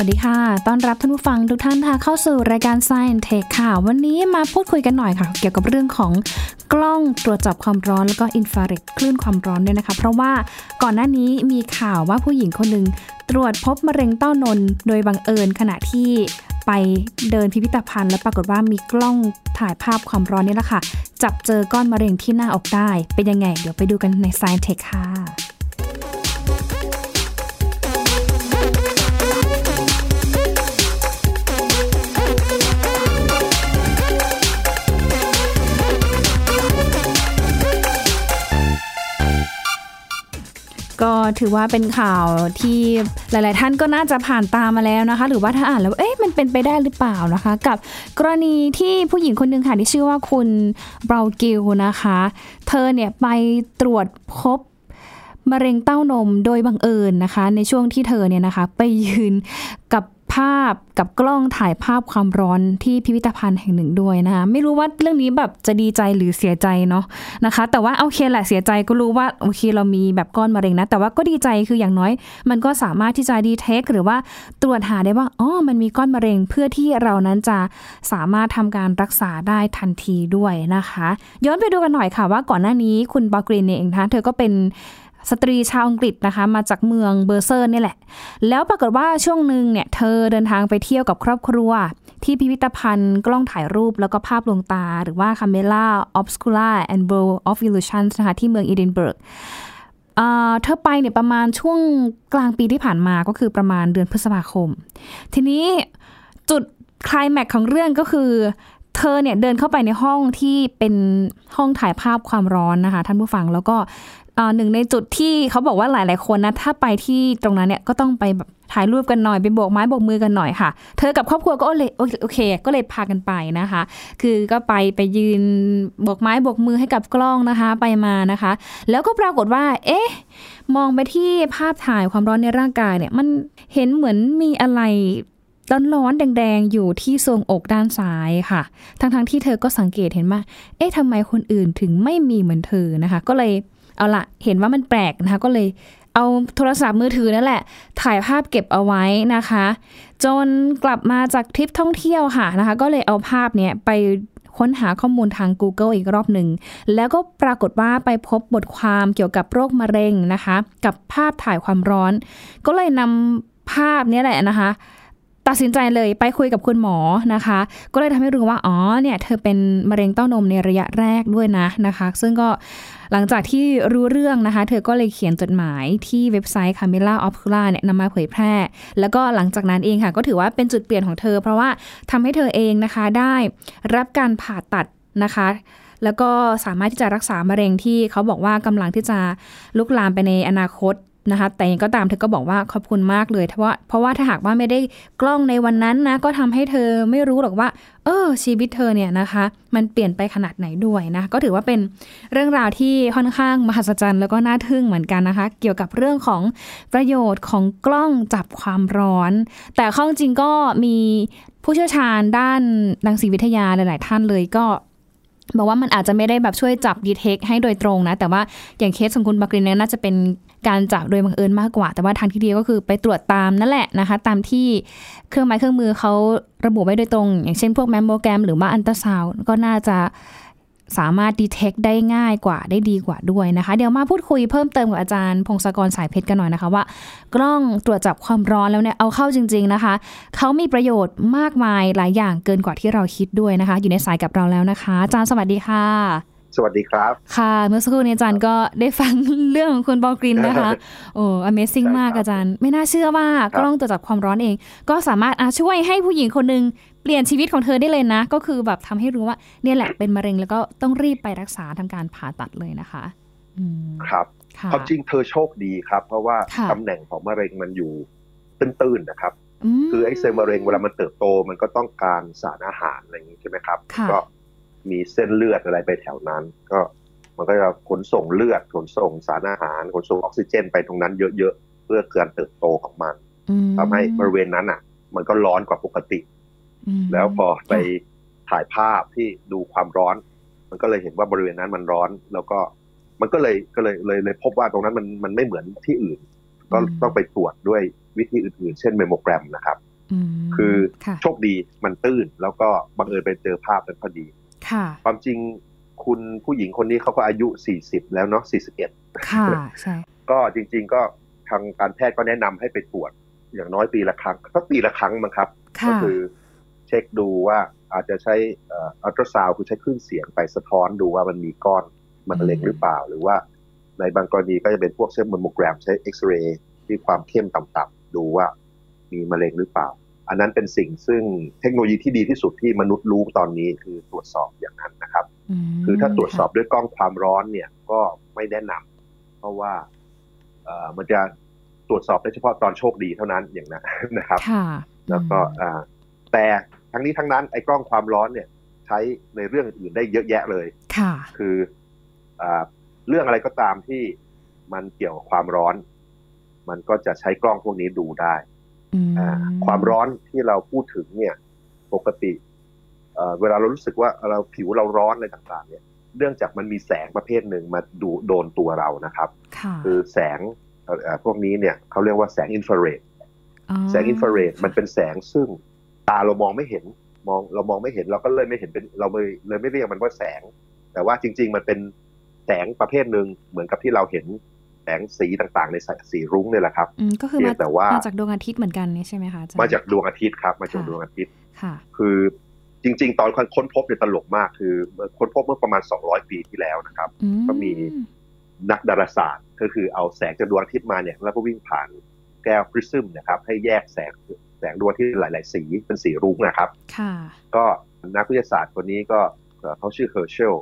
วัสดีค่ะ ต้อนรับท่านผู้ฟังทุกท่านค่ะเข้าสู่รายการ Science Tech ค่ะ วันนี้มาพูดคุยกันหน่อยค่ะ เกี่ยวกับเรื่องของกล้องตรวจจับความร้อนแล้วก็อินฟราเรดคลื่นความร้อนด้วยนะคะ เพราะว่าก่อนหน้านี้มีข่าวว่าผู้หญิงคนหนึ่งตรวจพบมะเร็งเต้านมโดยบังเอิญขณะที่ไปเดินพิพิธภัณฑ์ แล้วปรากฏว่ามีกล้องถ่ายภาพความร้อนนี่แหละค่ะ จับเจอก้อนมะเร็งที่หน้าอกได้ เป็นยังไง เดี๋ยวไปดูกันใน Science Tech ค่ะ ก็ถือว่าเป็นข่าวที่หลาย ๆ ท่านก็น่าจะผ่านตามมาแล้วนะคะ หรือว่าถ้าอ่านแล้วเอ๊ะมันเป็นไปได้หรือเปล่านะคะ กับกรณีที่ผู้หญิงคนหนึ่งค่ะที่ชื่อว่าคุณเบรากิลนะคะ เธอเนี่ยไปตรวจพบมะเร็งเต้านมโดยบังเอิญนะคะ ในช่วงที่เธอเนี่ยนะคะ ไปยืนกับ ภาพกับกล้องถ่ายภาพความร้อนที่พิพิธภัณฑ์แห่งหนึ่งด้วยนะคะไม่รู้ว่าเรื่องนี้แบบจะดีใจหรือเสียใจเนาะนะคะ แต่ว่าโอเคแหละเสียใจก็รู้ว่าโอเคเรามีแบบก้อนมะเร็งนะ แต่ว่าก็ดีใจคืออย่างน้อย มันก็สามารถที่จะ detect หรือว่าตรวจหาได้ว่าอ๋อมันมีก้อนมะเร็งเพื่อที่เรานั้นจะสามารถทำการรักษาได้ทันทีด้วยนะคะ ย้อนไปดูกันหน่อยค่ะว่าก่อนหน้านี้คุณบัลกิลล์เองนะเธอก็เป็น สตรีชาวอังกฤษนะคะ มาจากเมืองเบิร์กเชียร์นี่แหละ แล้วปรากฏว่าช่วงหนึ่งเนี่ย เธอเดินทางไปเที่ยวกับครอบครัว ที่พิพิธภัณฑ์กล้องถ่ายรูปแล้วก็ภาพลวงตา หรือว่า Camera Obscura and World of Illusions นะคะ ที่เมืองอีดินเบิร์กเธอไปเนี่ยประมาณช่วงกลางปีที่ผ่านมาก็คือประมาณเดือนพฤษภาคม ทีนี้จุดคลายแม็กของเรื่องก็คือเธอเนี่ยเดินเข้าไปในห้องที่เป็นห้องถ่ายภาพความร้อนนะคะ ท่านผู้ฟังแล้วก็ หนึ่งในจุดที่เขาบอกว่าหลาย ๆ คนนะถ้าไปที่ตรงนั้นเนี่ยก็ต้องไปแบบถ่ายรูปกันหน่อยไปโบกไม้โบกมือกันหน่อยค่ะ เธอกับครอบครัวก็เลยโอเค ก็เลยพากันไปนะคะ คือก็ไปไปยืนโบกไม้โบกมือให้กับกล้องนะคะไปมานะคะ แล้วก็ปรากฏว่า เอ๊ะ มองไปที่ภาพถ่ายความร้อนในร่างกายเนี่ย มันเห็นเหมือนมีอะไรร้อนๆแดงๆ อยู่ที่ทรวงอกด้านซ้ายค่ะ ทั้งๆทที่เธอก็สังเกตเห็นว่า เอ๊ะทำไมคนอื่นถึงไม่มีเหมือนเธอนะคะ ก็เลย เอาละเห็นว่ามันแปลกนะคะก็เลยเอาโทรศัพท์มือถือนั่นแหละ ถ่ายภาพเก็บเอาไว้นะคะ จนกลับมาจากทริปท่องเที่ยวค่ะนะคะ ก็เลยเอาภาพเนี้ยไปค้นหาข้อมูลทาง Google อีกรอบหนึ่ง แล้วก็ปรากฏว่าไปพบบทความเกี่ยวกับโรคมะเร็งนะคะ กับภาพถ่ายความร้อน ก็เลยนำภาพนี้แหละนะคะ ตัดสินใจเลยไปคุยกับคุณหมอนะคะ ก็เลยทำให้รู้ว่า อ๋อเนี่ยเธอเป็นมะเร็งเต้านมในระยะแรกด้วยนะนะคะ ซึ่งก็ หลังจากที่รู้เรื่องนะคะ เธอก็เลยเขียนจดหมายที่เว็บไซต์ Camilla o p u l a เนี่ยนำมาเผยแพร่ แล้วก็หลังจากนั้นเองค่ะ ก็ถือว่าเป็นจุดเปลี่ยนของเธอ เพราะว่าทำให้เธอเองนะคะได้รับการผ่าตัดนะคะ แล้วก็สามารถที่จะรักษามะเร็งที่เขาบอกว่ากำลังที่จะลุกลามไปในอนาคต นะคะ แต่ยังก็ตามเธอก็บอกว่าขอบคุณมากเลยเพราะว่าเพราะว่าถ้าหากว่าไม่ได้กล้องในวันนั้นนะ ก็ทำให้เธอไม่รู้หรอกว่า เออชีวิตเธอเนี่ยนะคะ มันเปลี่ยนไปขนาดไหนด้วยนะ ก็ถือว่าเป็นเรื่องราวที่ค่อนข้างมหัศจรรย์แล้วก็น่าทึ่งเหมือนกันนะคะ เกี่ยวกับเรื่องของประโยชน์ของกล้องจับความร้อน แต่ข้อจริงก็มีผู้เชี่ยวชาญด้านรังสีวิทยาหลาย ๆ ท่านเลยก็บอกว่ามันอาจจะไม่ได้แบบช่วยจับดีเทคให้โดยตรงนะ แต่ว่าอย่างเคสของคุณบักรินเนี่ยน่าจะเป็น การจับโดยบังเอิญมากกว่า แต่ว่าทางที่ดีก็คือไปตรวจตามนั่นแหละนะคะ ตามที่เครื่องไม้เครื่องมือเขาระบุไว้โดยตรง อย่างเช่นพวกแมมโมแกรมหรือว่าอันตราซาวก็น่าจะสามารถดีเทคได้ง่ายกว่าได้ดีกว่าด้วยนะคะ เดี๋ยวมาพูดคุยเพิ่มเติมกับอาจารย์พงศกรสายเพชรกันหน่อยนะคะว่า กล้องตรวจจับความร้อนแล้วเนี่ยเอาเข้าจริง ๆนะคะ เขามีประโยชน์มากมายหลายอย่างเกินกว่าที่เราคิดด้วยนะคะ อยู่ในสายกับเราแล้วนะคะ อาจารย์สวัสดีค่ะ สวัสดีครับ ค่ะ เมื่อสักครู่นี้อาจารย์ก็ได้ฟังเรื่องของคุณบอลกรินนะคะ โอ้ Amazing มากอาจารย์ ไม่น่าเชื่อว่ากล้องตรวจจับความร้อนเอง ก็สามารถช่วยให้ผู้หญิงคนหนึ่งเปลี่ยนชีวิตของเธอได้เลยนะ ก็คือแบบทำให้รู้ว่าเนี่ยแหละเป็นมะเร็งแล้วก็ต้องรีบไปรักษาทำการผ่าตัดเลยนะคะครับความจริงเธอโชคดีครับ เพราะว่าตำแหน่งของมะเร็งมันอยู่ตื้นๆนะครับ คือไอ้เซลล์มะเร็งเวลามันเติบโตมันก็ต้องการสารอาหารอะไรอย่างนี้ใช่ไหมครับ ก็ มีเส้นเลือดอะไรไปแถวนั้น ก็มันก็จะขนส่งเลือดขนส่งสารอาหารขนส่งออกซิเจนไปตรงนั้นเยอะๆ เพื่อการเติบโตของมันทำให้บริเวณนั้นอะ มันก็ร้อนกว่าปกติ แล้วพอไปถ่ายภาพที่ดูความร้อน มันก็เลยเห็นว่าบริเวณนั้นมันร้อน แล้วก็มันก็เลยก็เลยเลยเลยพบว่าตรงนั้นมันมันไม่เหมือนที่อื่น ก็ต้องไปตรวจด้วยวิธีอื่นๆ เช่นเมโมแกรมนะครับ คือโชคดีมันตื้นแล้วก็บังเอิญไปเจอภาพนั้นพอดี ค่ะความจริงคุณผู้หญิงคนนี้เขาก็อายุสี่สิบแล้วเนาะสี่สิบเอ็ดค่ะ ใช่ ก็จริง ๆ ก็ทางการแพทย์ก็แนะนำให้ไปตรวจ อย่างน้อยปีละครั้งก็ปีละครั้งมั้งครับ ก็คือเช็คดูว่าอาจจะใช้อัลตราซาวคือใช้คลื่นเสียงไปสะท้อนดูว่ามันมีก้อนมะเร็งหรือเปล่า หรือว่าในบางกรณีก็จะเป็นพวกเช่นมมโมแกรมใช้เอ็กซเรย์ที่ความเข้มต่ำๆดูว่ามีมะเร็งหรือเปล่า อันนั้นเป็นสิ่งซึ่งเทคโนโลยีที่ดีที่สุดที่มนุษย์รู้ตอนนี้คือตรวจสอบอย่างนั้นนะครับ คือถ้าตรวจสอบด้วยกล้องความร้อนเนี่ยก็ไม่แนะนำเพราะว่ามันจะตรวจสอบได้เฉพาะตอนโชคดีเท่านั้นอย่างนั้นนะครับแล้วก็แต่ทั้งนี้ทั้งนั้นไอ้กล้องความร้อนเนี่ยใช้ในเรื่องอื่นได้เยอะแยะเลยค่ะคืออเรื่องอะไรก็ตามที่มันเกี่ยวกับความร้อน มันก็จะใช้กล้องพวกนี้ดูได้ ความร้อนที่เราพูดถึงเนี่ย ปกติเวลาเรารู้สึกว่าเราผิวเราร้อนอะไรต่างๆ เนี่ย เนื่องจากมันมีแสงประเภทหนึ่งมาดูโดนตัวเรานะครับ คือแสงพวกนี้เนี่ยเขาเรียกว่าแสงอินฟราเรดแสงอินฟราเรดมันเป็นแสงซึ่งตาเรามองไม่เห็นมองเรามองไม่เห็นเราก็เลยไม่เห็นเป็นเราเลยเลยไม่เรียกมันว่าแสง แต่ว่าจริง ๆ มันเป็นแสงประเภทหนึ่งเหมือนกับที่เราเห็นแส งสีต่างๆ ในสีรุ้งเนี่ยแหละครับก็คือมาแต่ว่ามาจากดวงอาทิตย์เหมือนกันนี่ใช่ไหมคะมาจากดวงอาทิตย์ครับ มาจากดวงอาทิตย์ค่ะ คือจริง ๆ ตอนค้นพบเนี่ยตลกมากคือค้นพบเมื่อประมาณ 200 ปีที่แล้วนะครับ ก็มีนักดาราศาสตร์ ก็คือเอาแสงจากดวงอาทิตย์มาเนี่ยแล้วก็วิ่งผ่านแก้วพริซึมนะครับ ให้แยกแสงแสงดวงที่หลาย ๆ สีเป็นสีรุ้งนะครับ ค่ะ ก็นักวิทยาศาสตร์คนนี้ก็เขาชื่อเฮอร์เชล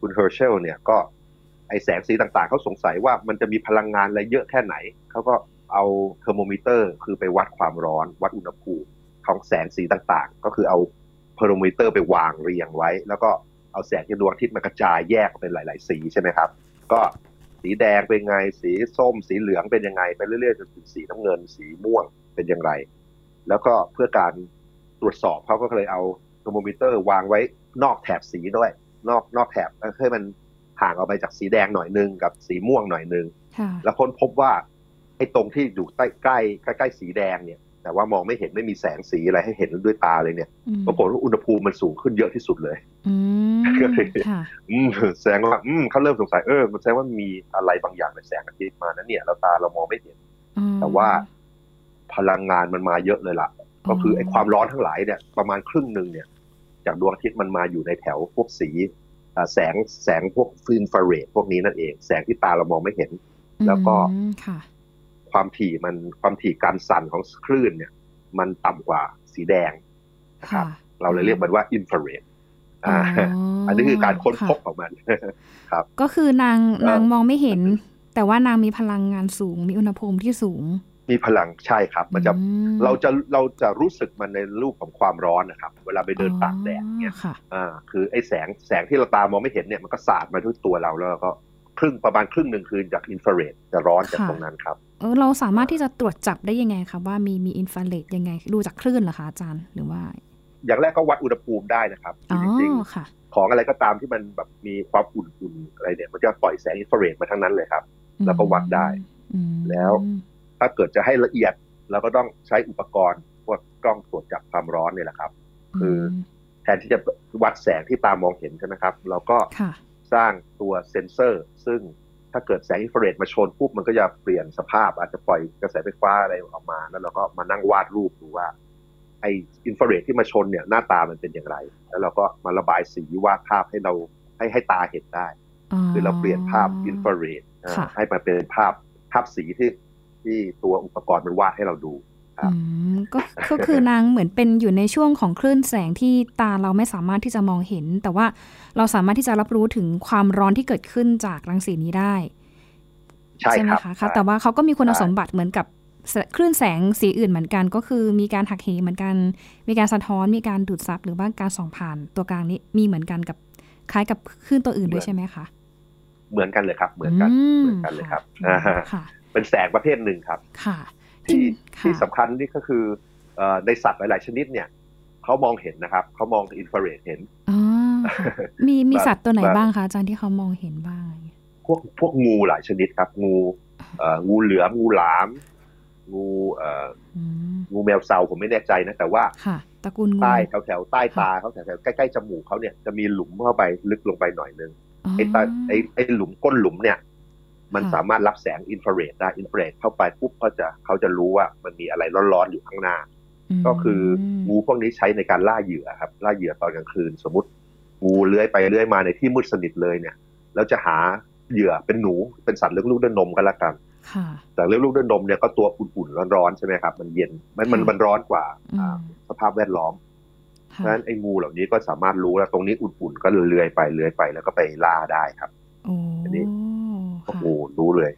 คุณเฮอร์เชลเนี่ยก็ ไอแสงสีต่างๆ เขาสงสัยว่ามันจะมีพลังงานอะไรเยอะแค่ไหน เขาก็เอาเทอร์โมมิเตอร์ คือไปวัดความร้อน วัดอุณหภูมิของแสงสีต่างๆ ก็คือเอาเทอร์โมมิเตอร์ไปวางเรียงไว้ แล้วก็เอาแสงจากดวงอาทิตย์มากระจายแยกเป็นหลาย ๆ สีใช่ไหมครับ ก็สีแดงเป็นไง สีส้ม สีเหลืองเป็นยังไง ไปเรื่อยๆจนถึงสีน้ำเงิน สีม่วงเป็นยังไงแล้วก็เพื่อการตรวจสอบเขาก็เลยเอาเทอร์โมมิเตอร์วางไว้นอกแถบสีด้วย นอกนอกแถบให้มัน ห่างออกไปจากสีแดงหน่อยนึงกับสีม่วงหน่อยนึงแล้วค้นพบว่าไอ้ตรงที่อยู่ใกล้ใกล้ใกล้สีแดงเนี่ย แต่ว่ามองไม่เห็นไม่มีแสงสีอะไรให้เห็นด้วยตาเลยเนี่ยปรากฏว่าอุณหภูมิมันสูงขึ้นเยอะที่สุดเลยก็เลยแสดงว่าอืเขาเริ่มสงสัยเออมันแสดงว่ามีอะไรบางอย่างในแสงอาทิตย์มานั้นเนี่ยเราตาเรามองไม่เห็น แต่ว่าพลังงานมันมาเยอะเลยล่ะ ก็คือไอ้ความร้อนทั้งหลายเนี่ย ประมาณครึ่งหนึ่งเนี่ย จากดวงอาทิตย์มันมาอยู่ในแถวพวกสี แสงแสงพวกฟินฟาเรดพวกนี้นั่นเอง แสงที่ตาเรามองไม่เห็น แล้วก็ความถี่มันความถี่การสั่นของคลื่นเนี่ย มันต่ำกว่าสีแดงนะครับเราเลยเรียกมันว่าอินฟราเรดอันนี้คือการค้นพบของมันครับ ก็คือนางนางมองไม่เห็น แต่ว่านางมีพลังงานสูง มีอุณหภูมิที่สูง มีพลังใช่ครับ มันจะเราจะเราจะรู้สึกมันในรูปของความร้อนนะครับ เวลาไปเดินตากแดดเนี่ยอ่าคือไอ้แสงแสงที่เราตามองไม่เห็นเนี่ยมันก็สาดมาที่ตัวเราแล้วก็ครึ่งประมาณครึ่งหนึ่งคือจากอินฟราเรดจะร้อนจากตรงนั้นครับเออเราสามารถที่จะตรวจจับได้ยังไงครับว่ามีมีอินฟราเรดยังไงดูจากคลื่นเหรอคะอาจารย์หรือว่า อย่างแรกก็วัดอุณหภูมิได้นะครับจริงๆของอะไรก็ตามที่มันแบบมีความอุ่นๆอะไรเนี่ยมันจะปล่อยแสงอินฟราเรดมาทั้งนั้นเลยครับ แล้วก็วัดได้แล้ว ถ้าเกิดจะให้ละเอียดเราก็ต้องใช้อุปกรณ์พวกกล้องตรวจจับความร้อนเนี่ยแหละครับ คือแทนที่จะวัดแสงที่ตามองเห็นใช่ไหมครับ เราก็สร้างตัวเซ็นเซอร์ ซึ่งถ้าเกิดแสงอินฟราเรดมาชนปุ๊บมันก็จะเปลี่ยนสภาพ อาจจะปล่อยกระแสไฟฟ้าอะไรออกมา แล้วเราก็มานั่งวาดรูปดูว่าไออินฟราเรดที่มาชนเนี่ยหน้าตามันเป็นอย่างไร แล้วเราก็มาระบายสีวาดภาพให้เราให้ให้ตาเห็นได้ คือเราเปลี่ยนภาพอินฟราเรดให้มาเป็นภาพภาพสีที่ ที่ตัวอุปกรณ์มันวาดให้เราดูก็ก็คือนางเหมือนเป็นอยู่ในช่วงของคลื่นแสงที่ตาเราไม่สามารถที่จะมองเห็น แต่ว่าเราสามารถที่จะรับรู้ถึงความร้อนที่เกิดขึ้นจากรังสีนี้ได้ ใช่ไหมคะคะแต่ว่าเขาก็มีคุณสมบัติเหมือนกับคลื่นแสงสีอื่นเหมือนกัน ก็คือมีการหักเหเหมือนกัน มีการสะท้อนมีการดูดซับหรือว่าการส่องผ่านตัวกลางนี้มีเหมือนกันกับคล้ายกับคลื่นตัวอื่นด้วยใช่ไหมคะเหมือนกันเลยครับ เหมือนกันเหมือนกันเลยครับ เป็นแสงประเภทหนึ่งครับค่ะที่ที่สำคัญนี่ก็คือในสัตว์หลาย ๆ ชนิดเนี่ยเขามองเห็นนะครับเขามองอินฟราเรดเห็นมีมีสัตว์ตัวไหนบ้างคะอาจารย์ที่เขามองเห็นบ้างพวกพวกงูหลายชนิดครับ งูงูเหลือมงูหลาม งูเอ่องูแมวเซาผมไม่แน่ใจนะ แต่ว่าค่ะตระกูลใต้แถวแถวใต้ตาเขาแถวแถวใกล้ๆจมูกเขาเนี่ยจะมีหลุมเข้าไปลึกลงไปหน่อยนึงไอ้ตาไอ้ไอ้หลุมก้นหลุมเนี่ย มันสามารถรับแสงอินฟราเรดได้อินฟราเรดเข้าไปปุ๊บเขาจะเขาจะรู้ว่ามันมีอะไรร้อนๆอยู่ข้างหน้า ก็คืองูพวกนี้ใช้ในการล่าเหยื่อครับ ล่าเหยื่อตอนกลางคืน สมมติงูเลื้อยไปเลื้อยมาในที่มืดสนิทเลยเนี่ย แล้วจะหาเหยื่อเป็นหนูเป็นสัตว์เลี้ยงลูกด้วยนมกันละกันแต่เลี้ยงลูกด้วยนมเนี่ยก็ตัวอุ่นๆร้อนๆใช่ไหมครับ มันเย็นมันมันมันร้อนกว่าสภาพแวดล้อมเพราะฉะนั้นไอ้งูเหล่านี้ก็สามารถรู้แล้วตรงนี้อุ่นๆก็เลื้อยไปเลื้อยไปแล้วก็ไปล่าได้ครับอันนี้ โอ้โหรู้เลย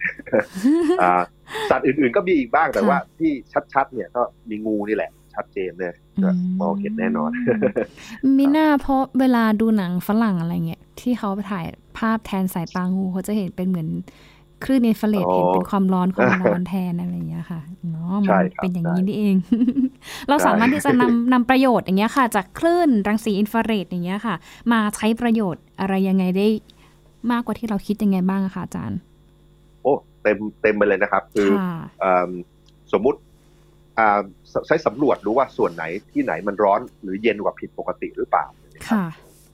สัตว์อื่นๆก็มีอีกบ้างแต่ว่าที่ชัดๆ เนี่ยก็มีงูนี่แหละ ชัดเจนเลยมองเห็นแน่นอน มีหน้าเพราะเวลาดูหนังฝรั่งอะไรเงี้ยที่เขาไปถ่ายภาพแทนสายตางูเขาจะเห็นเป็นเหมือนคลื่นอินฟราเรดเห็นเป็นความร้อนความร้อนแทนอะไรอย่างเงี้ยค่ะเนาะมันเป็นอย่างนี้นี่เอง เราสามารถที่จะนำนำประโยชน์อย่างเงี้ยค่ะ จากคลื่นรังสีอินฟราเรดอย่างเงี้ยค่ะ มาใช้ประโยชน์อะไรยังไงได้ มากกว่าที่เราคิดยังไงบ้างคะอาจารย์ โอ้เต็มเต็มไปเลยนะครับ คือสมมุติใช้สำรวจดูว่าส่วนไหนที่ไหนมันร้อนหรือเย็นกว่าผิดปกติหรือเปล่าค่ะ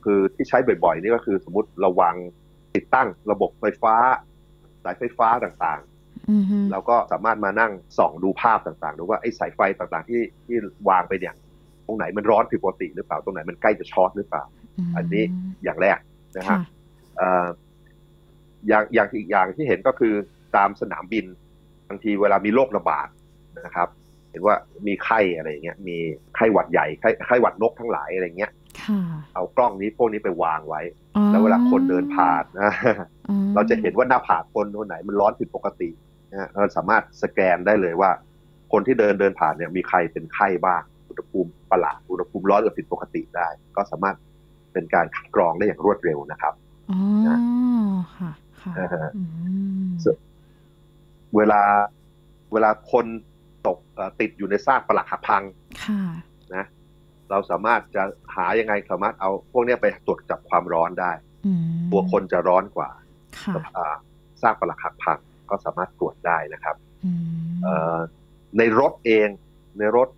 คือที่ใช้บ่อยๆนี่ก็คือสมมติระวังติดตั้งระบบไฟฟ้า สายไฟฟ้าต่างๆเราก็สามารถมานั่งส่องดูภาพต่างๆดูว่าไอ้สายไฟต่างๆที่ที่วางไปเนี่ย ตรงไหนมันร้อนผิดปกติหรือเปล่าตรงไหนมันใกล้จะช็อตหรือเปล่า อันนี้อย่างแรกนะฮะ อย่างอย่างอีกอย่างที่เห็นก็คือตามสนามบินบางทีเวลามีโรคระบาดนะครับ เห็นว่ามีไข้อะไรเงี้ยมีไข้หวัดใหญ่ไข้ไข้หวัดนกทั้งหลายอะไรเงี้ยเอากล้องนี้พวกนี้ไปวางไว้ แล้วเวลาคนเดินผ่านนะเราจะเห็นว่าหน้าผากคนคนไหนมันร้อนผิดปกตินะเราสามารถสแกนได้เลยว่า คนที่เดินเดินผ่านเนี่ยมีใครเป็นไข้บ้างอุณหภูมิประหลาดอุณหภูมิร้อนหรือผิดปกติได้ ก็สามารถเป็นการคัดกรองได้อย่างรวดเร็วนะครับ อ๋อค่ะเวลาเวลาคนตกติดอยู่ในซากปลักหักพังนะเราสามารถจะหายังไงสามารถเอาพวกนี้ไปตรวจจับความร้อนได้ตัวคนจะร้อนกว่าซากปลักหักพังก็สามารถตรวจได้นะครับในรถเองในรถ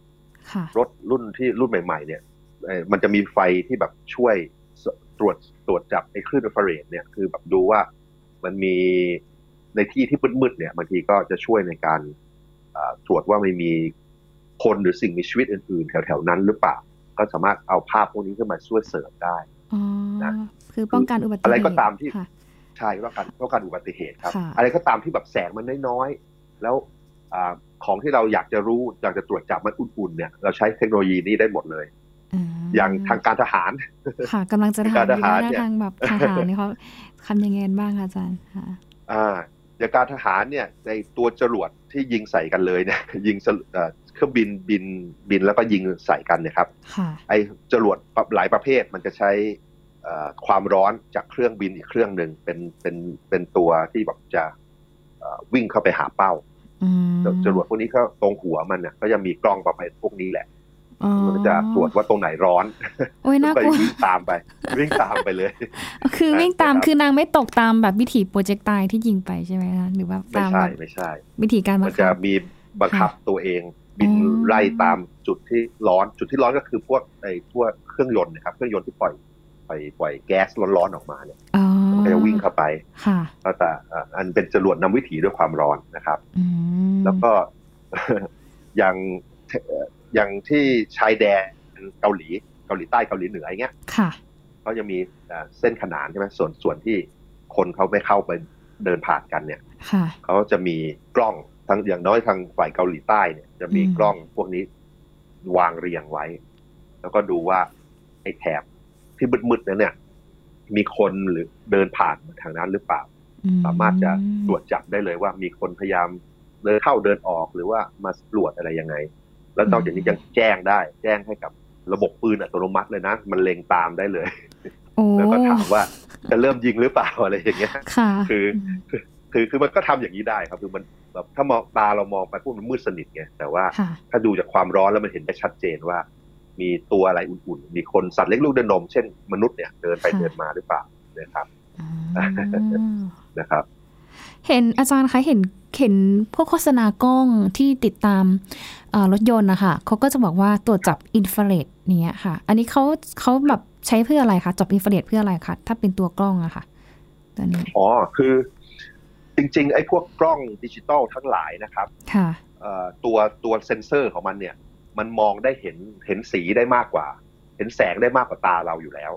รถรุ่นที่รุ่นใหม่ ๆ เนี่ย มันจะมีไฟที่แบบช่วย ตรวจตรวจจับไอ้คลื่นอินฟราเรดเนี่ยคือแบบดูว่ามันมีในที่ที่มืดๆเนี่ยบางทีก็จะช่วยในการตรวจว่าไม่มีคนหรือสิ่งมีชีวิตอื่นๆ แถวๆนั้นหรือเปล่า ก็สามารถเอาภาพพวกนี้ขึ้นมาช่วยเสริมได้นะคือป้องกันอุบัติเหตุอะไรก็ตามที่ใช่ป้องกันป้องกันอุบัติเหตุครับ อะไรก็ตามที่แบบแสงมันน้อยๆแล้วอของที่เราอยากจะรู้อยากจะตรวจจับมันอุ่นๆเนี่ยเราใช้เทคโนโลยีนี้ได้หมดเลย อย่างทางการทหาร ค่ะกำลังจะถามการทหารทางแบบทหารนี่เขาทำยังไงบ้างคะอาจารย์ค่ะอ่าอย่างการทหารเนี่ยในตัวจรวดที่ยิงใส่กันเลยเนี่ย ยิงเครื่องบินบินบินแล้วก็ยิงใส่กันเนี่ยครับไอ้จรวดหลายประเภทมันจะใช้ความร้อนจากเครื่องบินอีกเครื่องหนึ่งเป็นเป็นเป็นตัวที่แบบจะวิ่งเข้าไปหาเป้าจรวดพวกนี้ก็ตรงหัวมันเนี่ยก็จะมีกล้องประเภทพวกนี้แหละ มันจะตรวจว่าตรงไหนร้อนโอ้ยน่ากลัววิ่งตามไป วิ่งตามไปเลย คือวิ่งตามคือนางไม่ตกตามแบบวิถีโปรเจกต์ตายที่ยิงไปใช่ไหมคะหรือว่าตามไม่ใช่ไม่ใช่ วิธีการมันจะมีบังคับตัวเอง บินไล่ตามจุดที่ร้อน จุดที่ร้อนก็คือพวกไอ้พวกเครื่องยนต์นะครับ เครื่องยนต์ที่ปล่อยปล่อยปล่อยแก๊สร้อนๆออกมาเนี่ยมันก็จะวิ่งเข้าไปก็แต่อันเป็นจรวดนำวิถีด้วยความร้อนนะครับแล้วก็อย่าง อย่างที่ชายแดนเกาหลีเกาหลีใต้เกาหลีเหนืออย่างเงี้ยเขาจะมีเส้นขนานใช่ไหมส่วนส่วนที่คนเขาไม่เข้าไปเดินผ่านกันเนี่ยเขาจะมีกล้องทั้งอย่างน้อยทางฝ่ายเกาหลีใต้เนี่ยจะมีกล้องพวกนี้วางเรียงไว้ แล้วก็ดูว่าไอ้แถบที่มืดๆนั้นเนี่ย มีคนหรือเดินผ่านทางนั้นหรือเปล่า สามารถจะตรวจจับได้เลยว่ามีคนพยายามเดินเข้าเดินออกหรือว่ามาตรวจอะไรยังไง แล้วนอกจากนี้ยังแจ้งได้ แจ้งให้กับระบบปืนอัตโนมัติเลยนะ มันเล็งตามได้เลยแล้วก็ถามว่าจะเริ่มยิงหรือเปล่าอะไรอย่างเงี้ยคือคือคือมันก็ทำอย่างนี้ได้ครับ คือมันแบบถ้ามองตาเรามองไปพวกมันมืดสนิทไงแต่ว่าถ้าดูจากความร้อนแล้วมันเห็นได้ชัดเจนว่า มีตัวอะไรอุ่นๆ มีคนสัตว์เล็กลูกเดินนม เช่นมนุษย์เนี่ยเดินไปเดินมาหรือเปล่านะครับนะครับ เห็นอาจารย์คะเห็นเห็นพวกโฆษณากล้องที่ติดตามรถยนต์นะคะเขาก็จะบอกว่าตรวจจับอินฟราเรดเนี้ยค่ะ อันนี้เขาเขาแบบใช้เพื่ออะไรคะจับอินฟราเรดเพื่ออะไรคะถ้าเป็นตัวกล้องอะค่ะตัวนี้อ๋อคือจริง ๆ ไอ้พวกกล้องดิจิตอลทั้งหลายนะครับค่ะตัวตัวเซนเซอร์ของมันเนี่ย มันมองได้เห็นเห็นสีได้มากกว่า เห็นแสงได้มากกว่าตาเราอยู่แล้ว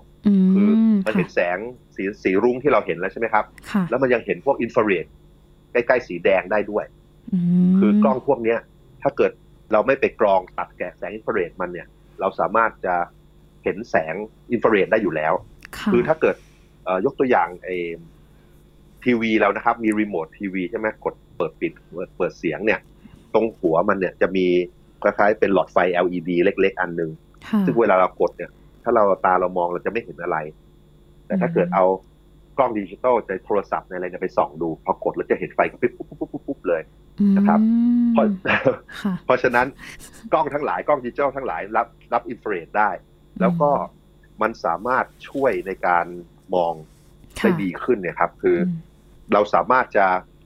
คือมันเห็นแสงสีสีรุ้งที่เราเห็นแล้วใช่ไหมครับ แล้วมันยังเห็นพวกอินฟราเรด ใกล้ๆสีแดงได้ด้วย คือกล้องพวกเนี้ยถ้าเกิดเราไม่ไปกรองตัดแกะแสงอินฟราเรดมันเนี่ย เราสามารถจะเห็นแสงอินฟราเรดได้อยู่แล้ว คือถ้าเกิดยกตัวอย่างไอทีวีแล้วนะครับ มีรีโมททีวีใช่ไหมกดเปิดปิดเปิดเสียงเนี่ย ตรงหัวมันเนี่ยจะมีคล้ายๆเป็นหลอดไฟ LED เล็ก ๆ อันหนึ่งซึ่งเวลาเรากดเนี่ย ถ้าเราตาเรามองเราจะไม่เห็นอะไร แต่ถ้าเกิดเอา กล้องดิจิตอลในโทรศัพท์ในอะไรเนี่ยไปส่องดูพอกดแล้วจะเห็นไฟปุ๊บปุ๊บปุ๊บปุ๊บปุ๊บเลยนะครับเพราะเพราะฉะนั้นกล้องทั้งหลายกล้องดิจิตอลทั้งหลายรับรับอินฟราเรดได้ แล้วก็มันสามารถช่วยในการมองได้ดีขึ้นเนี่ยครับ คือเราสามารถจะ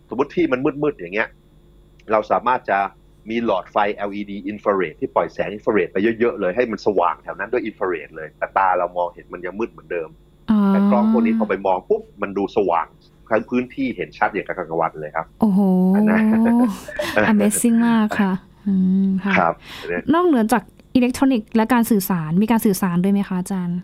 สมมติที่มันมืดๆอย่างเงี้ย เราสามารถจะมีหลอดไฟ LED อินฟราเรดที่ปล่อยแสงอินฟราเรดไปเยอะๆเลยให้มันสว่างแถวนั้นด้วยอินฟราเรดเลยแต่ตาเรามองเห็นมันยังมืดเหมือนเดิมแต่ กล้องพวกนี้พอไปมองปุ๊บมันดูสว่างทั้งพื้นที่เห็นชัดอย่างกับกลางวันเลยครับ โอ้โห Amazing มากค่ะครับ นอกเหนือจากอิเล็กทรอนิกส์และการสื่อสารมีการสื่อสารด้วยไหมคะอาจารย์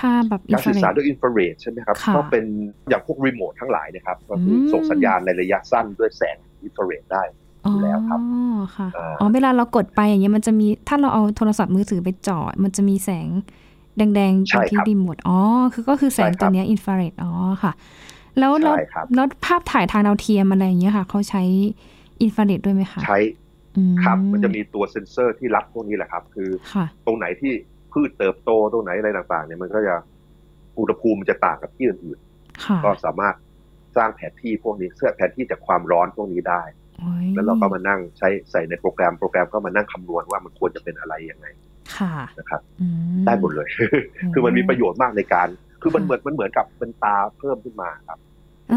ถ้าแบบการสื่อสารด้วยอินฟราเรดใช่ไหมครับ ก็เป็นอย่างพวกรีโมททั้งหลายนะครับ ก็คือส่งสัญญาณในระยะสั้นด้วยแสงอินฟราเรดได้อยู่แล้วครับอ๋อค่ะอ๋อเวลาเรากดไปอย่างเงี้ยมันจะมีถ้าเราเอาโทรศัพท์มือถือไปจ่อมันจะมีแสง แดงๆตรงที่รีโมทอ๋อคือก็คือแสงตัวนี้อินฟราเรดอ๋อค่ะ แล้วแล้วแล้วภาพถ่ายทางดาวเทียมอะไรอย่างเงี้ยค่ะเขาใช้อินฟราเรดด้วยไหมคะใช้ครับมันจะมีตัวเซ็นเซอร์ที่รับพวกนี้แหละครับ คือตรงไหนที่พืชเติบโตตรงไหนอะไรต่างๆเนี่ยมันก็จะอุณหภูมิมันจะต่างกับที่อื่นๆก็สามารถสร้างแผนที่พวกนี้เสื้อแผนที่จากความร้อนพวกนี้ได้ แล้วเราก็มานั่งใช้ใส่ในโปรแกรมโปรแกรมก็มานั่งคำนวณว่ามันควรจะเป็นอะไรยังไง นะครับได้หมดเลย คือมันมีประโยชน์มากในการ คือมันเหมือนมันเหมือนกับเป็นตาเพิ่มขึ้นมาครับ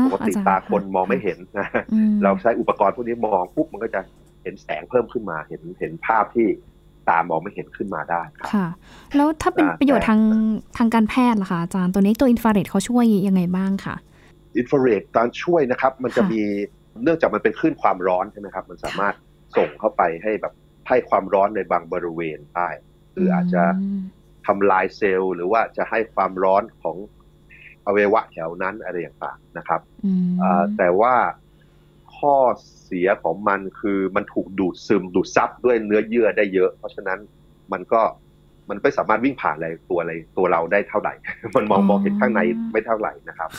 ปกติตาคนมองไม่เห็นนะเราใช้อุปกรณ์พวกนี้มองปุ๊บมันก็จะเห็นแสงเพิ่มขึ้นมา เห็นเห็นภาพที่ตามองไม่เห็นขึ้นมาได้ครับค่ะ แล้วถ้าเป็นประโยชน์ทางทางการแพทย์ล่ะคะอาจารย์ตัวนี้ตัวอินฟราเรดเขาช่วยยังไงบ้างคะอินฟราเรดการช่วยนะครับ มันจะมีเนื่องจากมันเป็นคลื่นความร้อนใช่ไหมครับ มันสามารถส่งเข้าไปให้แบบให้ความร้อนในบางบริเวณได้ คืออาจจะทำลายเซลล์ หรือว่าจะให้ความร้อนของอวัยวะแถวนั้นอะไรต่างๆนะครับแต่ว่าข้อเสียของมันคือมันถูกดูดซึมดูดซับด้วยเนื้อเยื่อได้เยอะ เพราะฉะนั้นมันก็มันไม่สามารถวิ่งผ่านอะไรตัวอะไรตัวเราได้เท่าไหร่ มันมองมองเห็นข้างในไม่เท่าไหร่นะครับ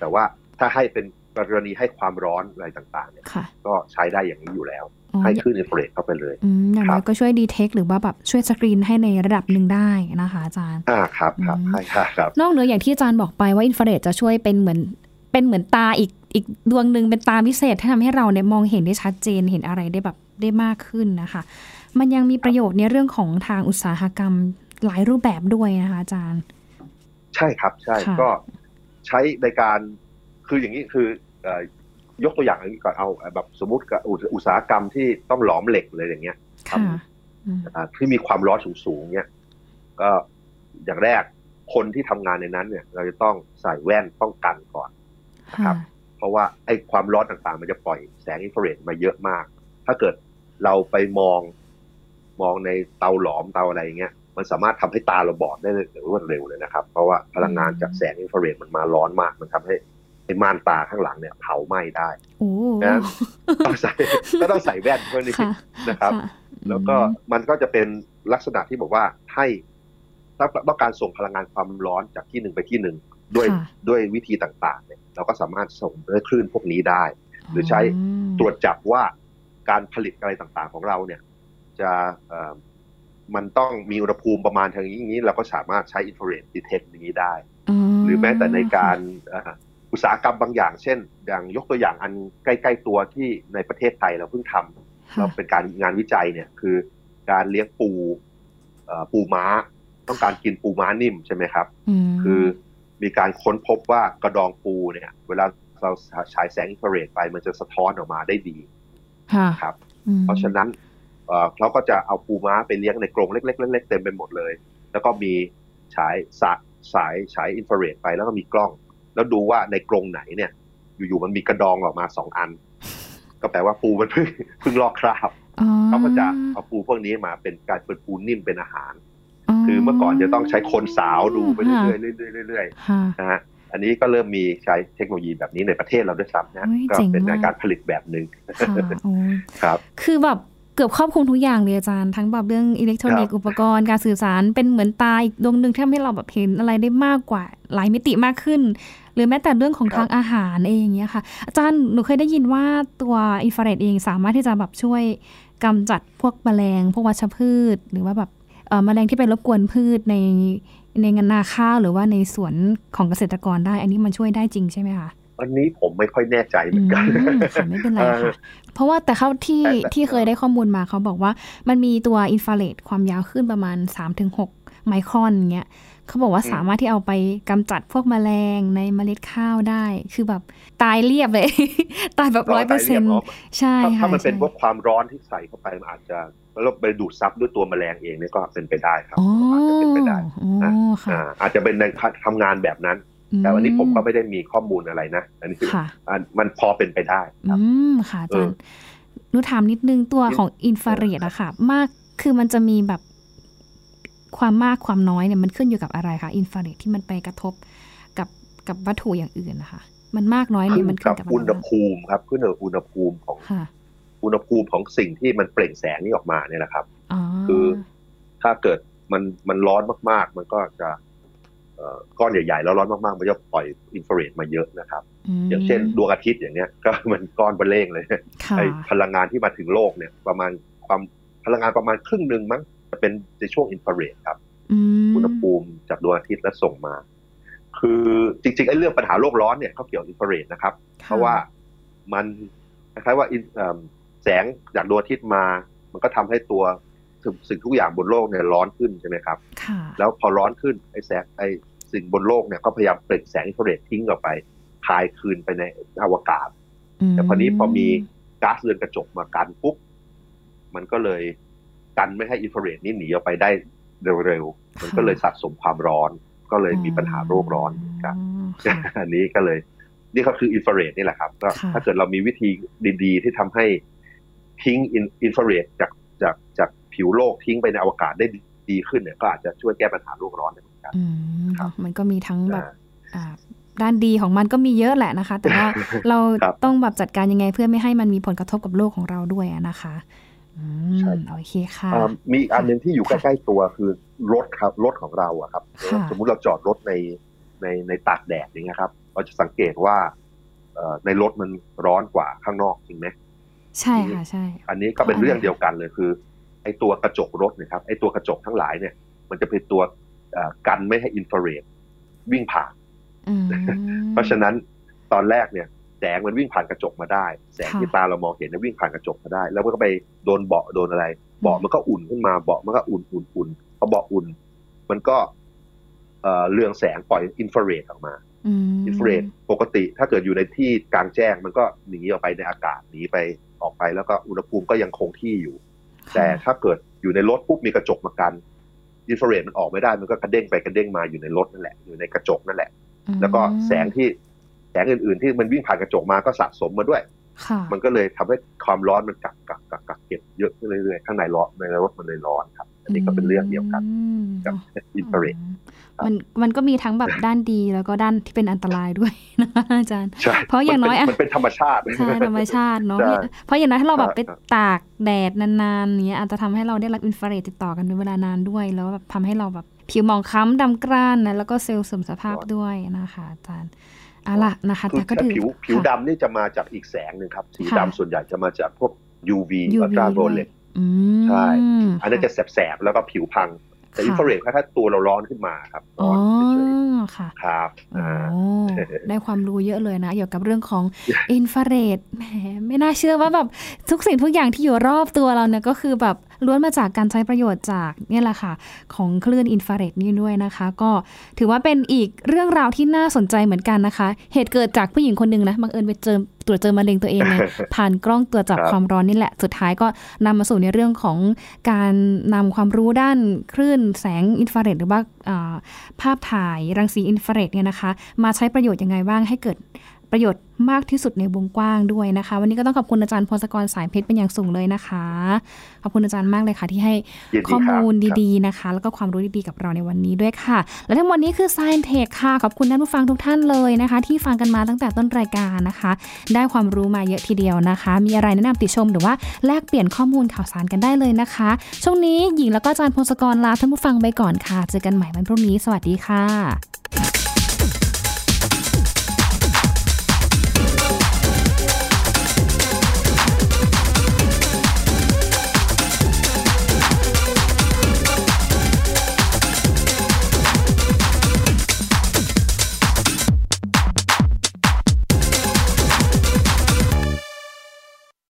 แต่ว่าถ้าให้เป็นกรณีให้ความร้อนอะไรต่างๆเนี่ยก็ใช้ได้อย่างนี้อยู่แล้ว ให้ขึ้นอินฟราเรดเข้าไปเลยอย่างน้อยก็ช่วยดีเทคหรือว่าแบบช่วยสกรีนให้ในระดับหนึ่งได้นะคะอาจารย์อ่าครับครับใช่ครับ นอกเหนืออย่างที่อาจารย์บอกไปว่าอินฟราเรดจะช่วยเป็นเหมือนเป็นเหมือนตาอีกอีกดวงหนึ่งเป็นตาพิเศษที่ทำให้เราเนี่ยมองเห็นได้ชัดเจนเห็นอะไรได้แบบได้มากขึ้นนะคะ มันยังมีประโยชน์ในเรื่องของทางอุตสาหกรรมหลายรูปแบบด้วยนะคะอาจารย์ ใช่ครับใช่ก็ใช้ในการคืออย่างนี้คือ ยกตัวอย่างนี้ก่อนเอาแบบสมมติกับอุตสาหกรรมที่ต้องหลอมเหล็กเลยอย่างเงี้ยทำที่มีความร้อนสูงๆเนี่ยก็อย่างแรกคนที่ทำงานในนั้นเนี่ย เราจะต้องใส่แว่นป้องกันก่อนนะครับ เพราะว่าไอ้ความร้อนต่างๆ มันจะปล่อยแสงอินฟราเรดมาเยอะมาก ถ้าเกิดเราไปมองมองในเตาหลอมเตาอะไรเงี้ยมันสามารถทำให้ตาเราบอดได้รวดเร็วเลยนะครับ เพราะว่าพลังงานจากแสงอินฟราเรดมันมาร้อนมาก มันทำให้อ้ ม่านตาข้างหลังเนี่ยเผาไหม้ได้นะต้องใส่ก็ต้องใส่แว่นเพื่อนี้นะครับ แล้วก็มันก็จะเป็นลักษณะที่บอกว่าให้ต้องการส่งพลังงานความร้อนจากที่หนึ่งไปที่หนึ่งด้วยด้วยวิธีต่างๆเนี่ยเราก็สามารถส่งด้วยคลื่นพวกนี้ได้ หรือใช้ตรวจจับว่าการผลิตอะไรต่างๆของเราเนี่ย จะมันต้องมีอุณหภูมิประมาณทางนี้อย่างนี้ เราก็สามารถใช้อินฟราเรดดีเทคอย่างนี้ได้ หรือแม้แต่ในการ อุตสาหกรรมบางอย่าง เช่น อย่างยกตัวอย่างอันใกล้ๆตัวที่ในประเทศไทยเราเพิ่งทำเราเป็นการงานวิจัยเนี่ยคือ การเลี้ยงปูปูม้า ต้องการกินปูม้านิ่มใช่ไหมครับ คือมีการค้นพบว่ากระดองปูเนี่ย เวลาเราฉายแสงอินฟราเรดไปมันจะสะท้อนออกมาได้ดีครับ เพราะฉะนั้นเขาก็จะเอาปูม้าไปเลี้ยงในกรงเล็กๆเล็กๆเต็มไปหมดเลย แล้วก็มีฉายสายสายฉายอินฟราเรดไปแล้วก็มีกล้อง แล้วดูว่าในกรงไหนเนี่ย อยู่ๆมันมีกระดองออกมาสองอัน ก็แปลว่าปูมันเพิ่งเพิ่งลอกคราบเขาก็จะเอาปูพวกนี้มาเป็นการเป็นปูนิ่มเป็นอาหาร คือเมื่อก่อนจะต้องใช้คนสาวดูไปเรื่อยๆเรื่อยๆเรื่อยๆนะฮะอันนี้ก็เริ่มมีใช้เทคโนโลยีแบบนี้ในประเทศเราด้วยซ้ำนะก็เป็นการผลิตแบบหนึ่งครับ คือแบบเกือบครอบคลุมทุกอย่างเลยอาจารย์ทั้งแบบเรื่องอิเล็กทรอนิกส์อุปกรณ์การสื่อสารเป็นเหมือนตาอีกดวงหนึ่งที่ทำให้เราแบบเห็นอะไรได้มากกว่าหลายมิติมากขึ้นห รือแม้แต่เรื่องของทางอาหารเองเนี้ยค่ะ อาจารย์หนูเคยได้ยินว่าตัวอินฟราเรดเองสามารถที่จะแบบช่วยกำจัดพวกแมลง พวกวัชพืช หรือว่าแบบแมลงที่ไปรบกวนพืชในในงานนาข้าวหรือว่าในสวนของเกษตรกรได้ อันนี้มันช่วยได้จริงใช่ไหมคะอันนี้ผมไม่ค่อยแน่ใจเหมือนกันค่ะไม่เป็นไรค่ะ เพราะว่าแต่เขาที่ที่เคยได้ข้อมูลมาเขาบอกว่า มันมีตัวอินฟราเรดความยาวคลื่นประมาณ 3-6 ไมครอนเงี้ย เขาบอกว่าสามารถที่เอาไปกำจัดพวกแมลงในเมล็ดข้าวได้ คือแบบตายเรียบเลย ตายแบบร้อยเปอร์เซ็นต์ใช่ค่ะถ้ามันเป็นพวกความร้อนที่ใส่เข้าไปมันอาจจะแล้วไปดูดซับด้วยตัวแมลงเองนี่ก็เป็นไปได้ครับอาจจะเป็นไปได้อาจจะเป็นในทำงานแบบนั้น แต่วันนี้ผมก็ไม่ได้มีข้อมูลอะไรนะ อันนี้คือมันพอเป็นไปได้ครับอืมค่ะอาจารย์นูถามนิดนึงตัวของอินฟราเรดอะค่ะ มากคือมันจะมีแบบ ความมากความน้อยเนี่ยมันขึ้นอยู่กับอะไรคะอินฟราเรดที่มันไปกระทบกับกับวัตถุอย่างอื่นนะคะมันมากน้อยเนี่ยมันขึ้นกับอุณหภูมิครับขึ้นกับอุณหภูมิของอุณหภูมิของสิ่งที่มันเปล่งแสงนี้ออกมาเนี่ยนะครับคือถ้าเกิดมันมันร้อนมาก ๆ มันก็จะก้อนใหญ่ๆแล้วร้อนมากๆ มันจะปล่อยอินฟราเรดมาเยอะนะครับ อย่างเช่นดวงอาทิตย์อย่างเนี้ย ก็มันก้อนเบลเล่งเลยไอพลังงานที่มาถึงโลกเนี่ย ประมาณความพลังงานประมาณครึ่งหนึ่งมั้ง จะเป็นในช่วงอินฟราเรดครับอุณหภูมิจากดวงอาทิตย์แล้วส่งมา คือจริงๆไอ้เรื่องปัญหาโลกร้อนเนี่ยเขาเกี่ยวอินฟราเรดนะครับ เพราะว่ามันคล้ายๆว่าแสงจากดวงอาทิตย์มา มันก็ทำให้ตัวสิ่งทุกอย่างบนโลกเนี่ยร้อนขึ้นใช่ไหมครับ แล้วพอร้อนขึ้นไอ้แสงไอ้สิ่งบนโลกเนี่ยก็พยายามเปล่งแสงอินฟราเรดทิ้งออกไปคายคืนไปในอวกาศ แต่พอนี้พอมีก๊าซเรือนกระจกมากันปุ๊บมันก็เลย กันไม่ให้อินฟราเรดนี้หนีออกไปได้เร็วๆ มันก็เลยสะสมความร้อน ก็เลยมีปัญหาโรคร้อนครับอันนี้ก็เลย นี่ก็คืออินฟราเรดนี่แหละครับก็ถ้าเกิดเรามีวิธีดีๆ ที่ทำให้ทิ้งอินฟราเรดจากจากจากผิวโลกทิ้งไปในอวกาศได้ดีขึ้นเนี่ยก็อาจจะช่วยแก้ปัญหาโลกร้อนได้เหมือนกันมันก็มีทั้งแบบด้านดีของมันก็มีเยอะแหละนะคะ แต่ว่าเราต้องแบบจัดการยังไงเพื่อไม่ให้มันมีผลกระทบกับโลกของเราด้วยนะคะ ใช่โอเคค่ะมีอีกอันหนึ่งที่อยู่ใกล้ๆตัวคือรถครับรถของเราอะครับ สมมุติเราจอดรถในในในตากแดดอย่างเงี้ยครับ เราจะสังเกตว่าในรถมันร้อนกว่าข้างนอกจริงไหมใช่ค่ะใช่ อันนี้ก็เป็นเรื่องเดียวกันเลยคือ ไอ้ตัวกระจกรถนะครับไอ้ตัวกระจกทั้งหลายเนี่ย มันจะเป็นตัวกันไม่ให้อินฟราเรดวิ่งผ่านเพราะฉะนั้นตอนแรกเนี่ย แสงมันวิ่งผ่านกระจกมาได้ แสงที่ตาเรามองเห็นเนี่ยวิ่งผ่านกระจกมาได้ แล้วก็ไปโดนเบาะโดนอะไร เบาะมันก็อุ่นขึ้นมาเบาะมันก็อุ่นอุ่นอุ่นพอเบาะอุ่น มันก็เรืองแสงปล่อยอินฟราเรดออกมาอินฟราเรดปกติถ้าเกิดอยู่ในที่กลางแจ้งมันก็หนีออกไปในอากาศหนีไปออกไปแล้วก็อุณหภูมิก็ยังคงที่อยู่ แต่ถ้าเกิดอยู่ในรถปุ๊บมีกระจกมากันอินฟราเรดมันออกไม่ได้มันก็กระเด้งไปกระเด้งมาอยู่ในรถนั่นแหละอยู่ในกระจกนั่นแหละ แล้วก็แสงที่ แสงอื่นๆ ที่มันวิ่งผ่านกระจกมาก็สะสมมาด้วย มันก็เลยทำให้ความร้อนมันกักกักกักกักเก็บเยอะขึ้นเรื่อยๆ ข้างในร้อนในรถมันเลยร้อนครับ อันนี้ก็เป็นเรื่องเดียวกันกับอินฟราเรดมันมันก็มีทั้งแบบด้านดีแล้วก็ด้านที่เป็นอันตรายด้วยนะคะอาจารย์ เพราะอย่างน้อยมันเป็นธรรมชาติใช่ธรรมชาติเนาะเพราะอย่างน้อยถ้าเราแบบไปตากแดดนานๆเนี้ยอาจจะทำให้เราได้รับอินฟราเรดติดต่อกันเป็นเวลานานด้วย แล้วแบบทำให้เราแบบผิวหมองคล้ำดำกร้านนะแล้วก็เซลล์เสื่อมสภาพด้วยนะคะอาจารย์ อะล่ะนะคะแต่ก็ถือผิวผิวดำนี่จะมาจากอีกแสงหนึ่งครับ สีดำส่วนใหญ่จะมาจากพวก UV อัลตราโวเลตใช่ อันนั้นจะแสบๆ แล้วก็ผิวพัง แต่อินฟราเรดถ้าตัวเราร้อนขึ้นมาครับร้อนเฉยค่ะครับได้ความรู้เยอะเลยนะเกี่ยวกับเรื่องของอินฟราเรดแหมไม่น่าเชื่อว่าแบบทุกสิ่งทุกอย่างที่อยู่รอบตัวเราเนี่ยก็คือแบบ ล้วนมาจากการใช้ประโยชน์จากนี่แหละค่ะ ของคลื่นอินฟราเรดนี่ด้วยนะคะ ก็ถือว่าเป็นอีกเรื่องราวที่น่าสนใจเหมือนกันนะคะ เหตุเกิดจากผู้หญิงคนหนึ่งนะบังเอิญไปเจอตรวจเจอมะเร็งตัวเองเนี่ยผ่านกล้องตรวจจับความร้อนนี่แหละ สุดท้ายก็นำมาสู่ในเรื่องของการนำความรู้ด้านคลื่นแสงอินฟราเรดหรือว่าภาพถ่ายรังสีอินฟราเรดเนี่ยนะคะ มาใช้ประโยชน์ยังไงบ้างให้เกิด ประโยชน์มากที่สุดในวงกว้างด้วยนะคะ วันนี้ก็ต้องขอบคุณอาจารย์พศกรสายเพชรเป็นอย่างสูงเลยนะคะ ขอบคุณอาจารย์มากเลยค่ะ ที่ให้ข้อมูลดีๆนะคะ แล้วก็ความรู้ดีๆกับเราในวันนี้ด้วยค่ะ และทั้งหมดนี้คือ Science Tech ค่ะ ขอบคุณท่านผู้ฟังทุกท่านเลยนะคะ ที่ฟังกันมาตั้งแต่ต้นรายการนะคะ ได้ความรู้มาเยอะทีเดียวนะคะ มีอะไรแนะนำติชมหรือว่าแลกเปลี่ยนข้อมูลข่าวสารกันได้เลยนะคะ ช่วงนี้หญิงแล้วก็อาจารย์พศกรลาท่านผู้ฟังไปก่อนค่ะ เจอกันใหม่วันพรุ่งนี้ สวัสดีค่ะ